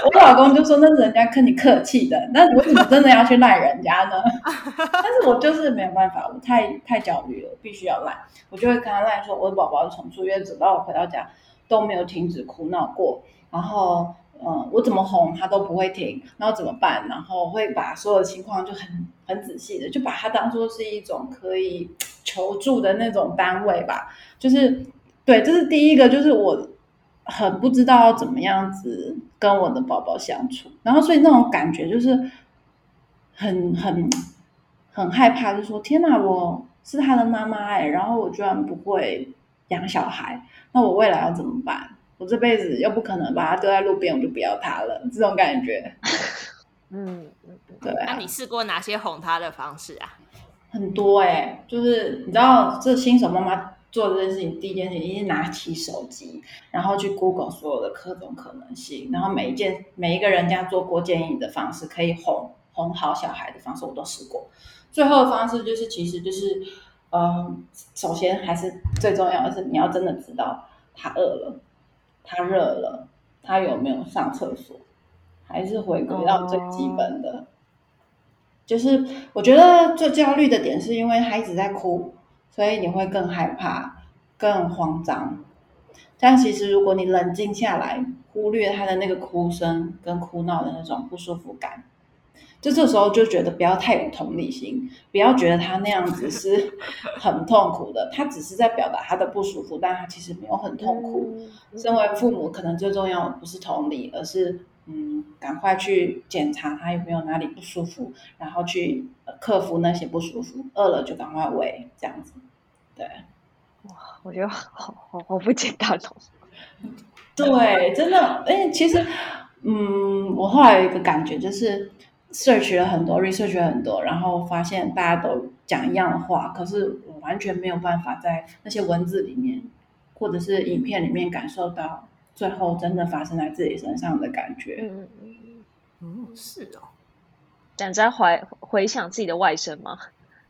我老公就说那是人家跟你客气的，那我怎么真的要去赖人家呢？[laughs] 但是我就是没有办法，我太太焦虑了，必须要赖，我就会跟他赖说，我的宝宝从出月子到我回到家都没有停止哭闹过，然后。嗯，我怎么哄他都不会停，然后怎么办？然后会把所有情况就很很仔细的，就把它当做是一种可以求助的那种单位吧。就是，对，这是第一个，就是我很不知道怎么样子跟我的宝宝相处，然后所以那种感觉就是很很很害怕，就说天哪，我是他的妈妈哎，然后我居然不会养小孩，那我未来要怎么办？我这辈子又不可能把它丢在路边，我就不要它了。这种感觉，[laughs] 嗯，对啊。那你试过哪些哄他的方式啊？很多哎、欸，就是你知道，这新手妈妈做这件事情，第一件事情一定是拿起手机，然后去 Google 所有的各种可能性，然后每一件每一个人家做过建议的方式，可以哄哄好小孩的方式，我都试过。最后的方式就是，其实就是，嗯，首先还是最重要的是，你要真的知道他饿了。他热了，他有没有上厕所？还是回归到最基本的？Oh. 就是我觉得最焦虑的点是因为他一直在哭，所以你会更害怕、更慌张。但其实如果你冷静下来，忽略他的那个哭声跟哭闹的那种不舒服感。就这时候就觉得不要太有同理心，不要觉得他那样子是很痛苦的，他只是在表达他的不舒服，但他其实没有很痛苦。身为父母，可能最重要的不是同理，而是嗯，赶快去检查他有没有哪里不舒服，然后去克服那些不舒服。饿了就赶快喂，这样子。对，哇，我觉得好好好不简单哦。对，真的，哎，其实，嗯，我后来有一个感觉就是。Search 了很多，research 了很多，然后发现大家都讲一样的话，可是我完全没有办法在那些文字里面或者是影片里面感受到最后真的发生在自己身上的感觉。嗯嗯嗯，是哦。想在怀回想自己的外甥吗？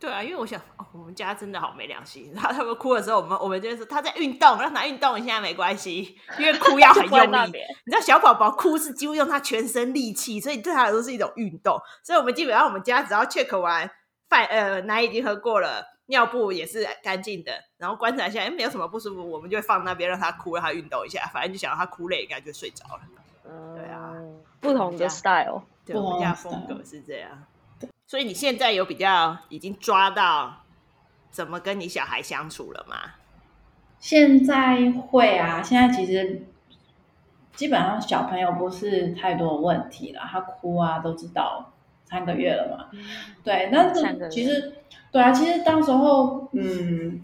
对啊，因为我想，哦，我们家真的好没良心。然后他们哭的时候，我们我们就说他在运动，让他运动一下没关系，因为哭要很 [laughs] 用力。你知道小宝宝哭是几乎用他全身力气，所以对他来说是一种运动。所以我们基本上我们家只要 check 完饭，呃，奶已经喝过了，尿布也是干净的，然后观察一下，哎，没有什么不舒服，我们就会放那边让他哭，让他运动一下。反正就想让他哭累，应该就睡着了。嗯，对啊，不同的 style，对，我们家风格是这样。所以你现在有比较已经抓到怎么跟你小孩相处了吗？现在会啊，现在其实基本上小朋友不是太多的问题了，他哭啊都知道，三个月了嘛。嗯、对，那是其实对啊，其实当时候嗯，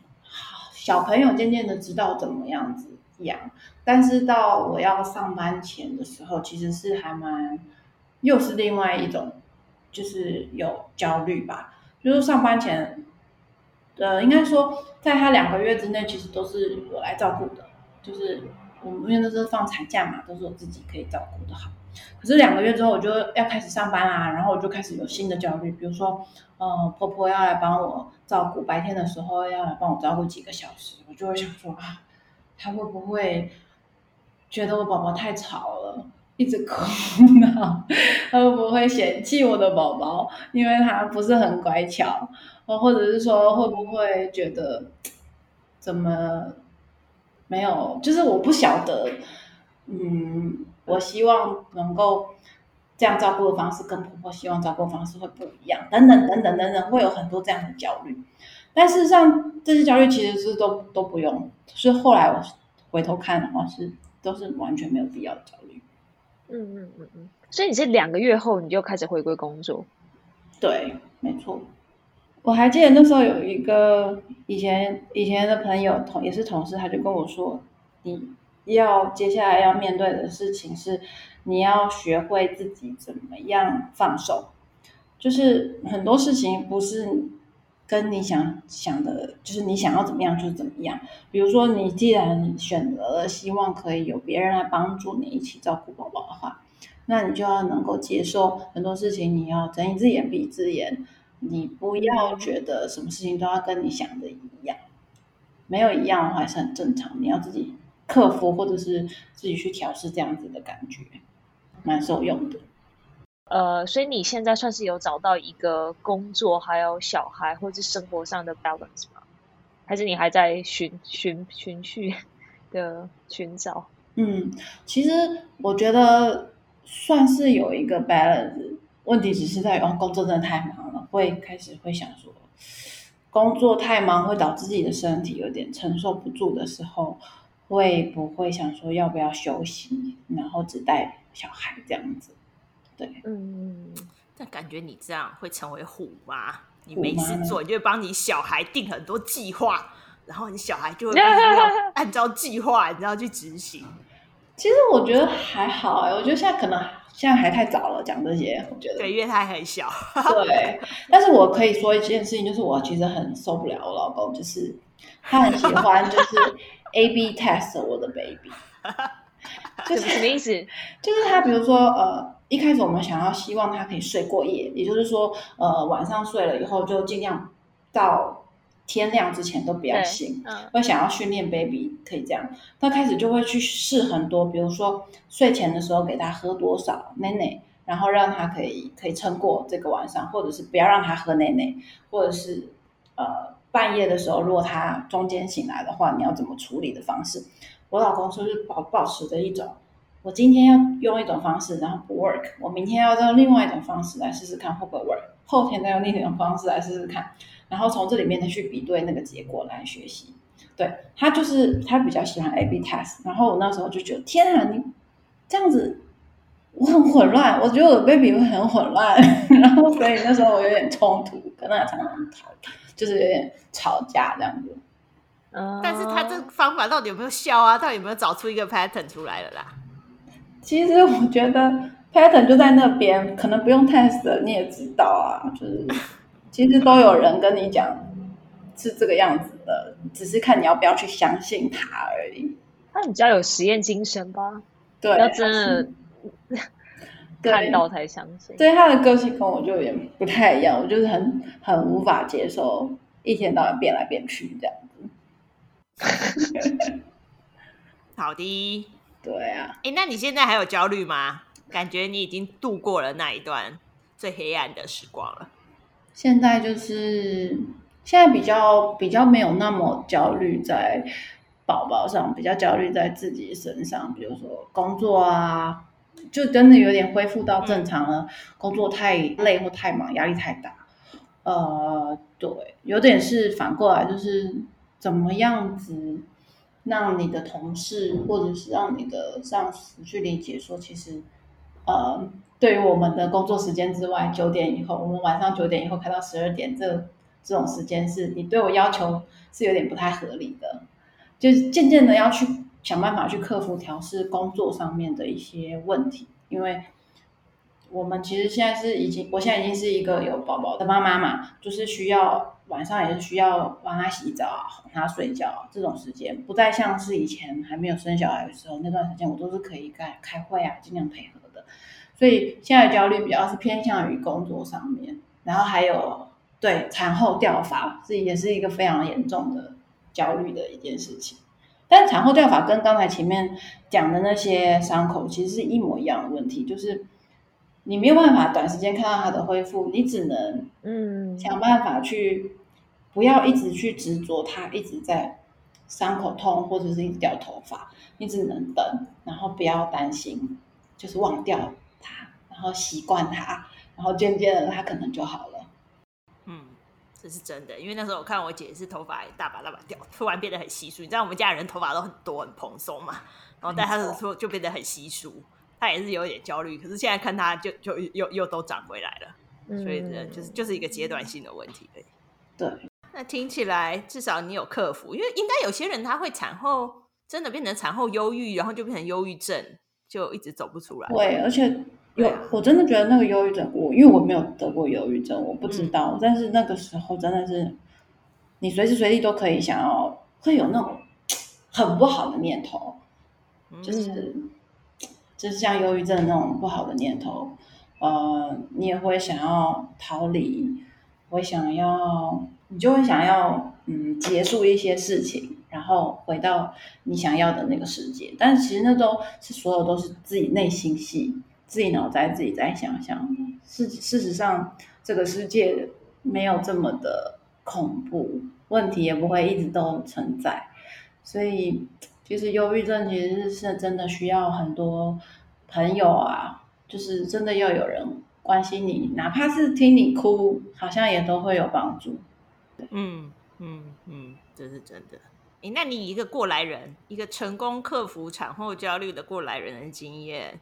小朋友渐渐的知道怎么样子养，但是到我要上班前的时候，其实是还蛮又是另外一种，就是有焦虑吧。就是上班前，呃，应该说在他两个月之内，其实都是我来照顾的。就是我们因为那时候放产假嘛，都是我自己可以照顾的好。可是两个月之后，我就要开始上班啦，然后我就开始有新的焦虑，比如说，呃，婆婆要来帮我照顾，白天的时候要来帮我照顾几个小时，我就会想说啊，她会不会觉得我宝宝太吵了，一直哭闹？他会不会嫌弃我的宝宝，因为他不是很乖巧？或者是说会不会觉得怎么没有？就是我不晓得，嗯。我希望能够这样照顾的方式跟婆婆希望照顾的方式会不一样，等等等等等等，会有很多这样的焦虑。但事实上，这些焦虑其实是都都不用。是后来我回头看的话，是都是完全没有必要的焦虑。嗯嗯嗯嗯。所以你是两个月后你就开始回归工作？对，没错。我还记得那时候有一个以前以前的朋友同也是同事，他就跟我说你。要接下来要面对的事情是，你要学会自己怎么样放手，就是很多事情不是跟你想想的，就是你想要怎么样就怎么样。比如说，你既然选择了希望可以有别人来帮助你一起照顾宝宝的话，那你就要能够接受很多事情，你要睁一只眼闭一只眼，你不要觉得什么事情都要跟你想的一样，没有一样的话还是很正常，你要自己。克服或者是自己去调试这样子的感觉，蛮受用的。呃，所以你现在算是有找到一个工作，还有小孩或者是生活上的 balance 吗？还是你还在寻寻寻去的寻找？嗯，其实我觉得算是有一个 balance，问题只是在于哦，工作真的太忙了，会开始会想说，工作太忙会导致自己的身体有点承受不住的时候。会不会想说要不要休息，然后只带小孩这样子？对，嗯，但感觉你这样会成为虎妈，你没事做，你就会帮你小孩定很多计划，然后你小孩就会 [laughs] 按照计划，你知道去执行。其实我觉得还好哎，我觉得现在可能现在还太早了讲这些，我觉得对，因为他还很小。对，但是我可以说一件事情，就是我其实很受不了我老公，就是他很喜欢就是。A B test 我的 baby，[laughs] [laughs] [laughs] 就是什么意思？[laughs] 就是他，比如说，呃，一开始我们想要希望他可以睡过夜，也就是说，呃，晚上睡了以后就尽量到天亮之前都不要醒。嗯，会想要训练 baby 可以这样，他开始就会去试很多，比如说睡前的时候给他喝多少奶奶，然后让他可以可以撑过这个晚上，或者是不要让他喝奶奶，或者是呃。半夜的时候，如果他中间醒来的话，你要怎么处理的方式？我老公说是保保持着一种，我今天要用一种方式，然后不 work，我明天要用另外一种方式来试试看会不会 work，后天再用另一种方式来试试看，然后从这里面再去比对那个结果来学习。对，他就是他比较喜欢 A/B test，然后我那时候就觉得天啊，你这样子我很混乱，我觉得我的 baby 会很混乱，[laughs] 然后所以那时候我有点冲突，跟他常常吵。就是有点吵架这样子，嗯，但是他这个方法到底有没有效啊？到底有没有找出一个 pattern 出来了啦？其实我觉得 pattern 就在那边，可能不用 test，你也知道啊。就是 [laughs] 其实都有人跟你讲是这个样子的，只是看你要不要去相信他而已。他比较有实验精神吧？对，要真的。看到才相信。对他的个性跟我就有点不太一样，我就是很很无法接受一天到晚变来变去这样子。[laughs] 好的，对啊。哎，那你现在还有焦虑吗？感觉你已经度过了那一段最黑暗的时光了。现在就是现在比较比较没有那么焦虑在宝宝上，比较焦虑在自己身上，比如说工作啊。就真的有点恢复到正常了，工作太累或太忙，压力太大。呃，对，有点是反过来，就是怎么样子让你的同事或者是让你的上司去理解，说其实，呃，对于我们的工作时间之外，九点以后，我们晚上九点以后开到十二点，这这种时间是你对我要求是有点不太合理的，就渐渐的要去。想办法去克服调试工作上面的一些问题，因为我们其实现在是已经，我现在已经是一个有宝宝的妈妈嘛，就是需要晚上也是需要帮他洗澡啊，哄他睡觉这种时间，不再像是以前还没有生小孩的时候那段时间，我都是可以开开会啊，尽量配合的。所以现在焦虑比较是偏向于工作上面，然后还有对产后掉发，这也是一个非常严重的焦虑的一件事情。但产后掉发跟刚才前面讲的那些伤口其实是一模一样的问题，就是你没有办法短时间看到它的恢复，你只能嗯想办法去不要一直去执着它一直在伤口痛或者是一直掉头发，你只能等，然后不要担心，就是忘掉它，然后习惯它，然后渐渐的它可能就好了。嗯这是真的，因为那时候我看我姐是头发大把大把掉，突然变得很稀疏。你知道我们家人头发都很多很蓬松嘛，然后但她的时候就变得很稀疏，她也是有点焦虑。可是现在看她就就又又都长回来了，嗯、所以呢，就是就是一个阶段性的问题而已。对，那听起来至少你有克服，因为应该有些人他会产后真的变成产后忧郁，然后就变成忧郁症，就一直走不出来。对，而且。有，我真的觉得那个忧郁症，我因为我没有得过忧郁症，我不知道。嗯、但是那个时候真的是，你随时随地都可以想要，会有那种很不好的念头，就是，嗯、就是像忧郁症那种不好的念头，呃，你也会想要逃离，会想要，你就会想要，嗯，结束一些事情，然后回到你想要的那个世界。但其实那都是所有都是自己内心戏。自己脑袋自己在想象，事事实上，这个世界没有这么的恐怖，问题也不会一直都存在。所以，其实忧郁症其实是真的需要很多朋友啊，就是真的要有人关心你，哪怕是听你哭，好像也都会有帮助。嗯嗯嗯，这是真的。诶，那你一个过来人，一个成功克服产后焦虑的过来人的经验。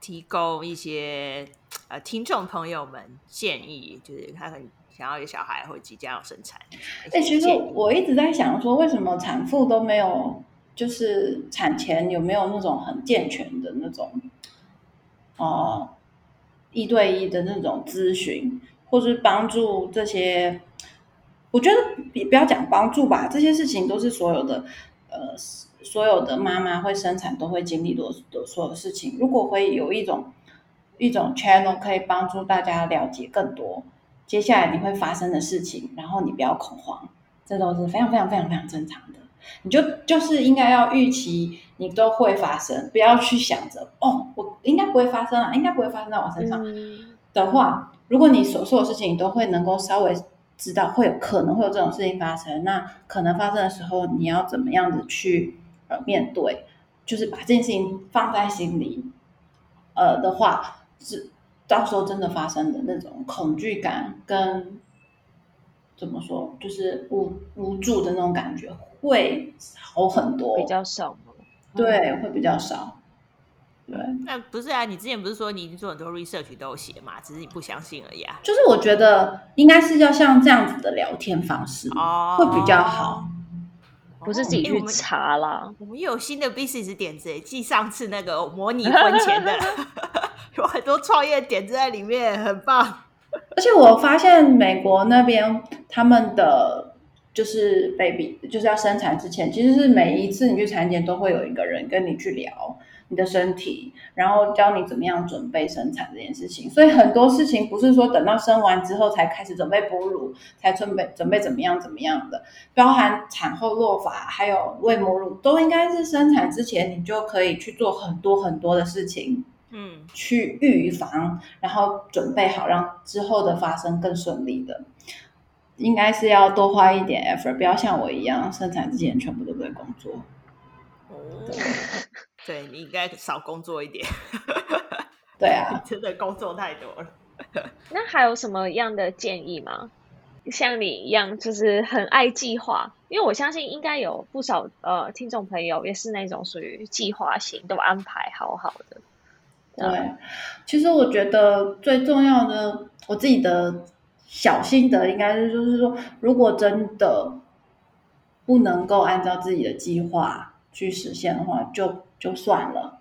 提供一些呃听众朋友们建议，就是他很想要有小孩或即将要生产。哎、欸，其实我一直在想说，为什么产妇都没有，就是产前有没有那种很健全的那种，哦、呃，一对一的那种咨询，或是帮助这些？我觉得比不要讲帮助吧，这些事情都是所有的，呃。所有的妈妈会生产都会经历的的所有的事情。如果会有一种一种 channel 可以帮助大家了解更多接下来你会发生的事情，然后你不要恐慌，这都是非常非常非常非常正常的。你就就是应该要预期你都会发生，不要去想着哦，我应该不会发生啊，应该不会发生在我身上的话，如果你所做的事情你都会能够稍微知道会有可能会有这种事情发生，那可能发生的时候你要怎么样子去。呃，面对就是把这件事情放在心里，呃的话，是到时候真的发生的那种恐惧感跟怎么说，就是无无助的那种感觉会好很多，比较少，对，会比较少。对，那不是啊？你之前不是说你已经做很多 research 都有写嘛？只是你不相信而已啊。就是我觉得应该是要像这样子的聊天方式哦，会比较好。不是自己去查啦，我们又有新的 business 点子，继上次那个模拟婚前的，[laughs] 有很多创业点子在里面，很棒。而且我发现美国那边他们的就是 baby 就是要生产之前，其实是每一次你去产检都会有一个人跟你去聊。你的身体，然后教你怎么样准备生产这件事情。所以很多事情不是说等到生完之后才开始准备哺乳，才准备准备怎么样怎么样的，包含产后落发，还有喂母乳，都应该是生产之前你就可以去做很多很多的事情，嗯，去预防，然后准备好让之后的发生更顺利的。应该是要多花一点 effort，不要像我一样生产之前全部都在工作。哦。对，你应该少工作一点。[laughs] 对啊，[laughs] 真的工作太多了。[laughs] 那还有什么样的建议吗？像你一样，就是很爱计划，因为我相信应该有不少呃听众朋友也是那种属于计划型，都安排好好的。对，对，其实我觉得最重要的，我自己的小心得应该是，就是说，如果真的不能够按照自己的计划去实现的话，就就算了，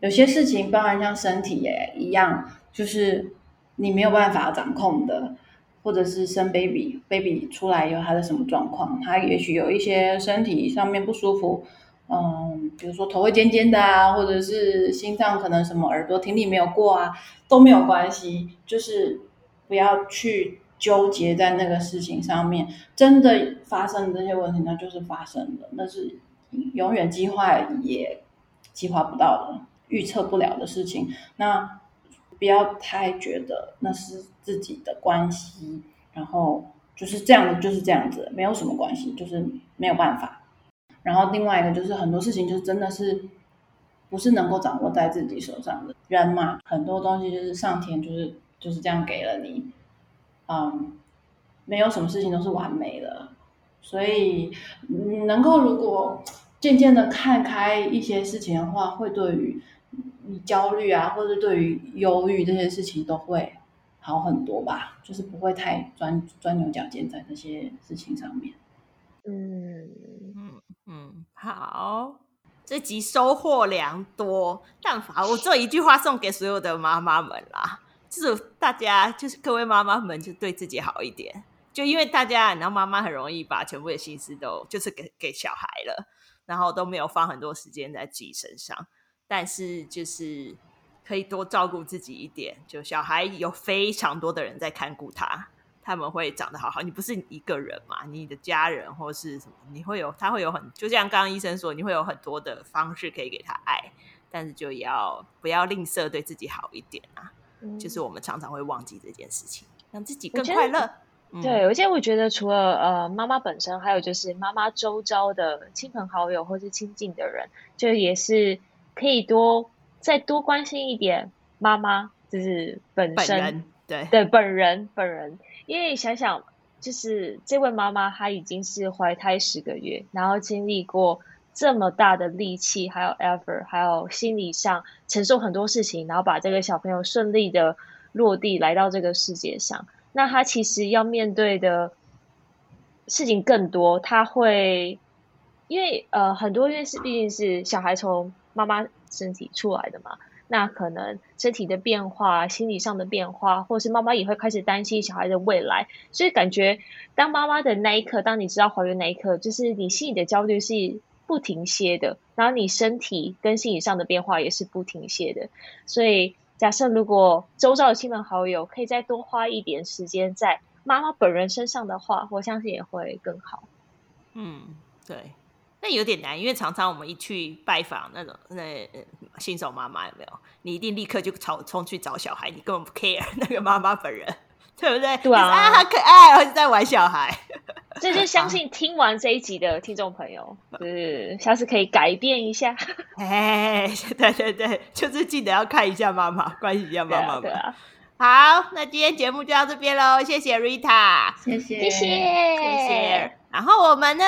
有些事情，包含像身体也一样，就是你没有办法掌控的，或者是生 baby，baby 出来以后他的什么状况，他也许有一些身体上面不舒服，嗯，比如说头会尖尖的啊，或者是心脏可能什么耳朵听力没有过啊，都没有关系，就是不要去纠结在那个事情上面，真的发生这些问题，那就是发生的，那是永远计划也计划不到的。预测不了的事情，那不要太觉得那是自己的关系，然后就是这样的，就是这样子，没有什么关系，就是没有办法。然后另外一个就是很多事情就是真的是不是能够掌握在自己手上的，人嘛，很多东西就是上天就是就是这样给了你，嗯，没有什么事情都是完美的，所以能够如果渐渐的看开一些事情的话，会对于。你焦虑啊，或者对于忧郁这些事情都会好很多吧，就是不会太钻钻牛角尖在这些事情上面。嗯嗯嗯，好，这集收获良多。但凡我做一句话送给所有的妈妈们啦，就是大家，就是各位妈妈们，就对自己好一点。就因为大家，你知道，妈妈很容易把全部的心思都就是给给小孩了，然后都没有放很多时间在自己身上。但是就是可以多照顾自己一点，就小孩有非常多的人在看顾他，他们会长得好好。你不是一个人嘛？你的家人或是什么，你会有他会有很，就像刚刚医生说，你会有很多的方式可以给他爱，但是就要不要吝啬对自己好一点啊？嗯、就是我们常常会忘记这件事情，让自己更快乐。对，而且我觉得除了呃妈妈本身，还有就是妈妈周遭的亲朋好友或是亲近的人，就也是。可以多再多关心一点妈妈，就是本身本对对本人本人，因为想想就是这位妈妈她已经是怀胎十个月，然后经历过这么大的力气，还有 effort，还有心理上承受很多事情，然后把这个小朋友顺利的落地来到这个世界上，那他其实要面对的事情更多，他会因为呃很多因为是毕竟是小孩从。妈妈身体出来的嘛，那可能身体的变化、心理上的变化，或是妈妈也会开始担心小孩的未来，所以感觉当妈妈的那一刻，当你知道怀孕那一刻，就是你心里的焦虑是不停歇的，然后你身体跟心理上的变化也是不停歇的。所以假设如果周遭的亲朋好友可以再多花一点时间在妈妈本人身上的话，我相信也会更好。嗯，对。那有点难，因为常常我们一去拜访那种那新手妈妈，有没有？你一定立刻就冲冲去找小孩，你根本不 care 那个妈妈本人，对不对？对啊，啊，好可爱，我在玩小孩。[laughs] 这就相信听完这一集的听众朋友，是下次可以改变一下。哎，对对对，就是记得要看一下妈妈，关心一下妈妈。对啊。好，那今天节目就到这边喽，谢谢 Rita，谢谢，谢谢，谢谢。然后我们呢？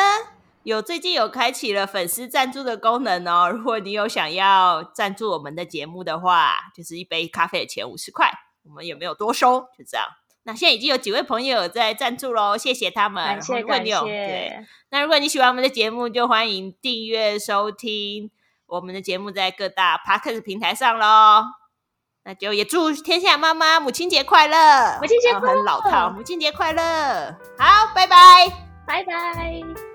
有最近有开启了粉丝赞助的功能哦，如果你有想要赞助我们的节目的话，就是一杯咖啡的钱五十块，我们也没有多收，就这样。那现在已经有几位朋友在赞助喽，谢谢他们。感谢感谢。对，那如果你喜欢我们的节目，就欢迎订阅收听我们的节目，在各大 Podcast 平台上喽。那就也祝天下妈妈母亲节快乐，母亲节快乐，很老套，母亲节快乐。好，拜拜拜拜。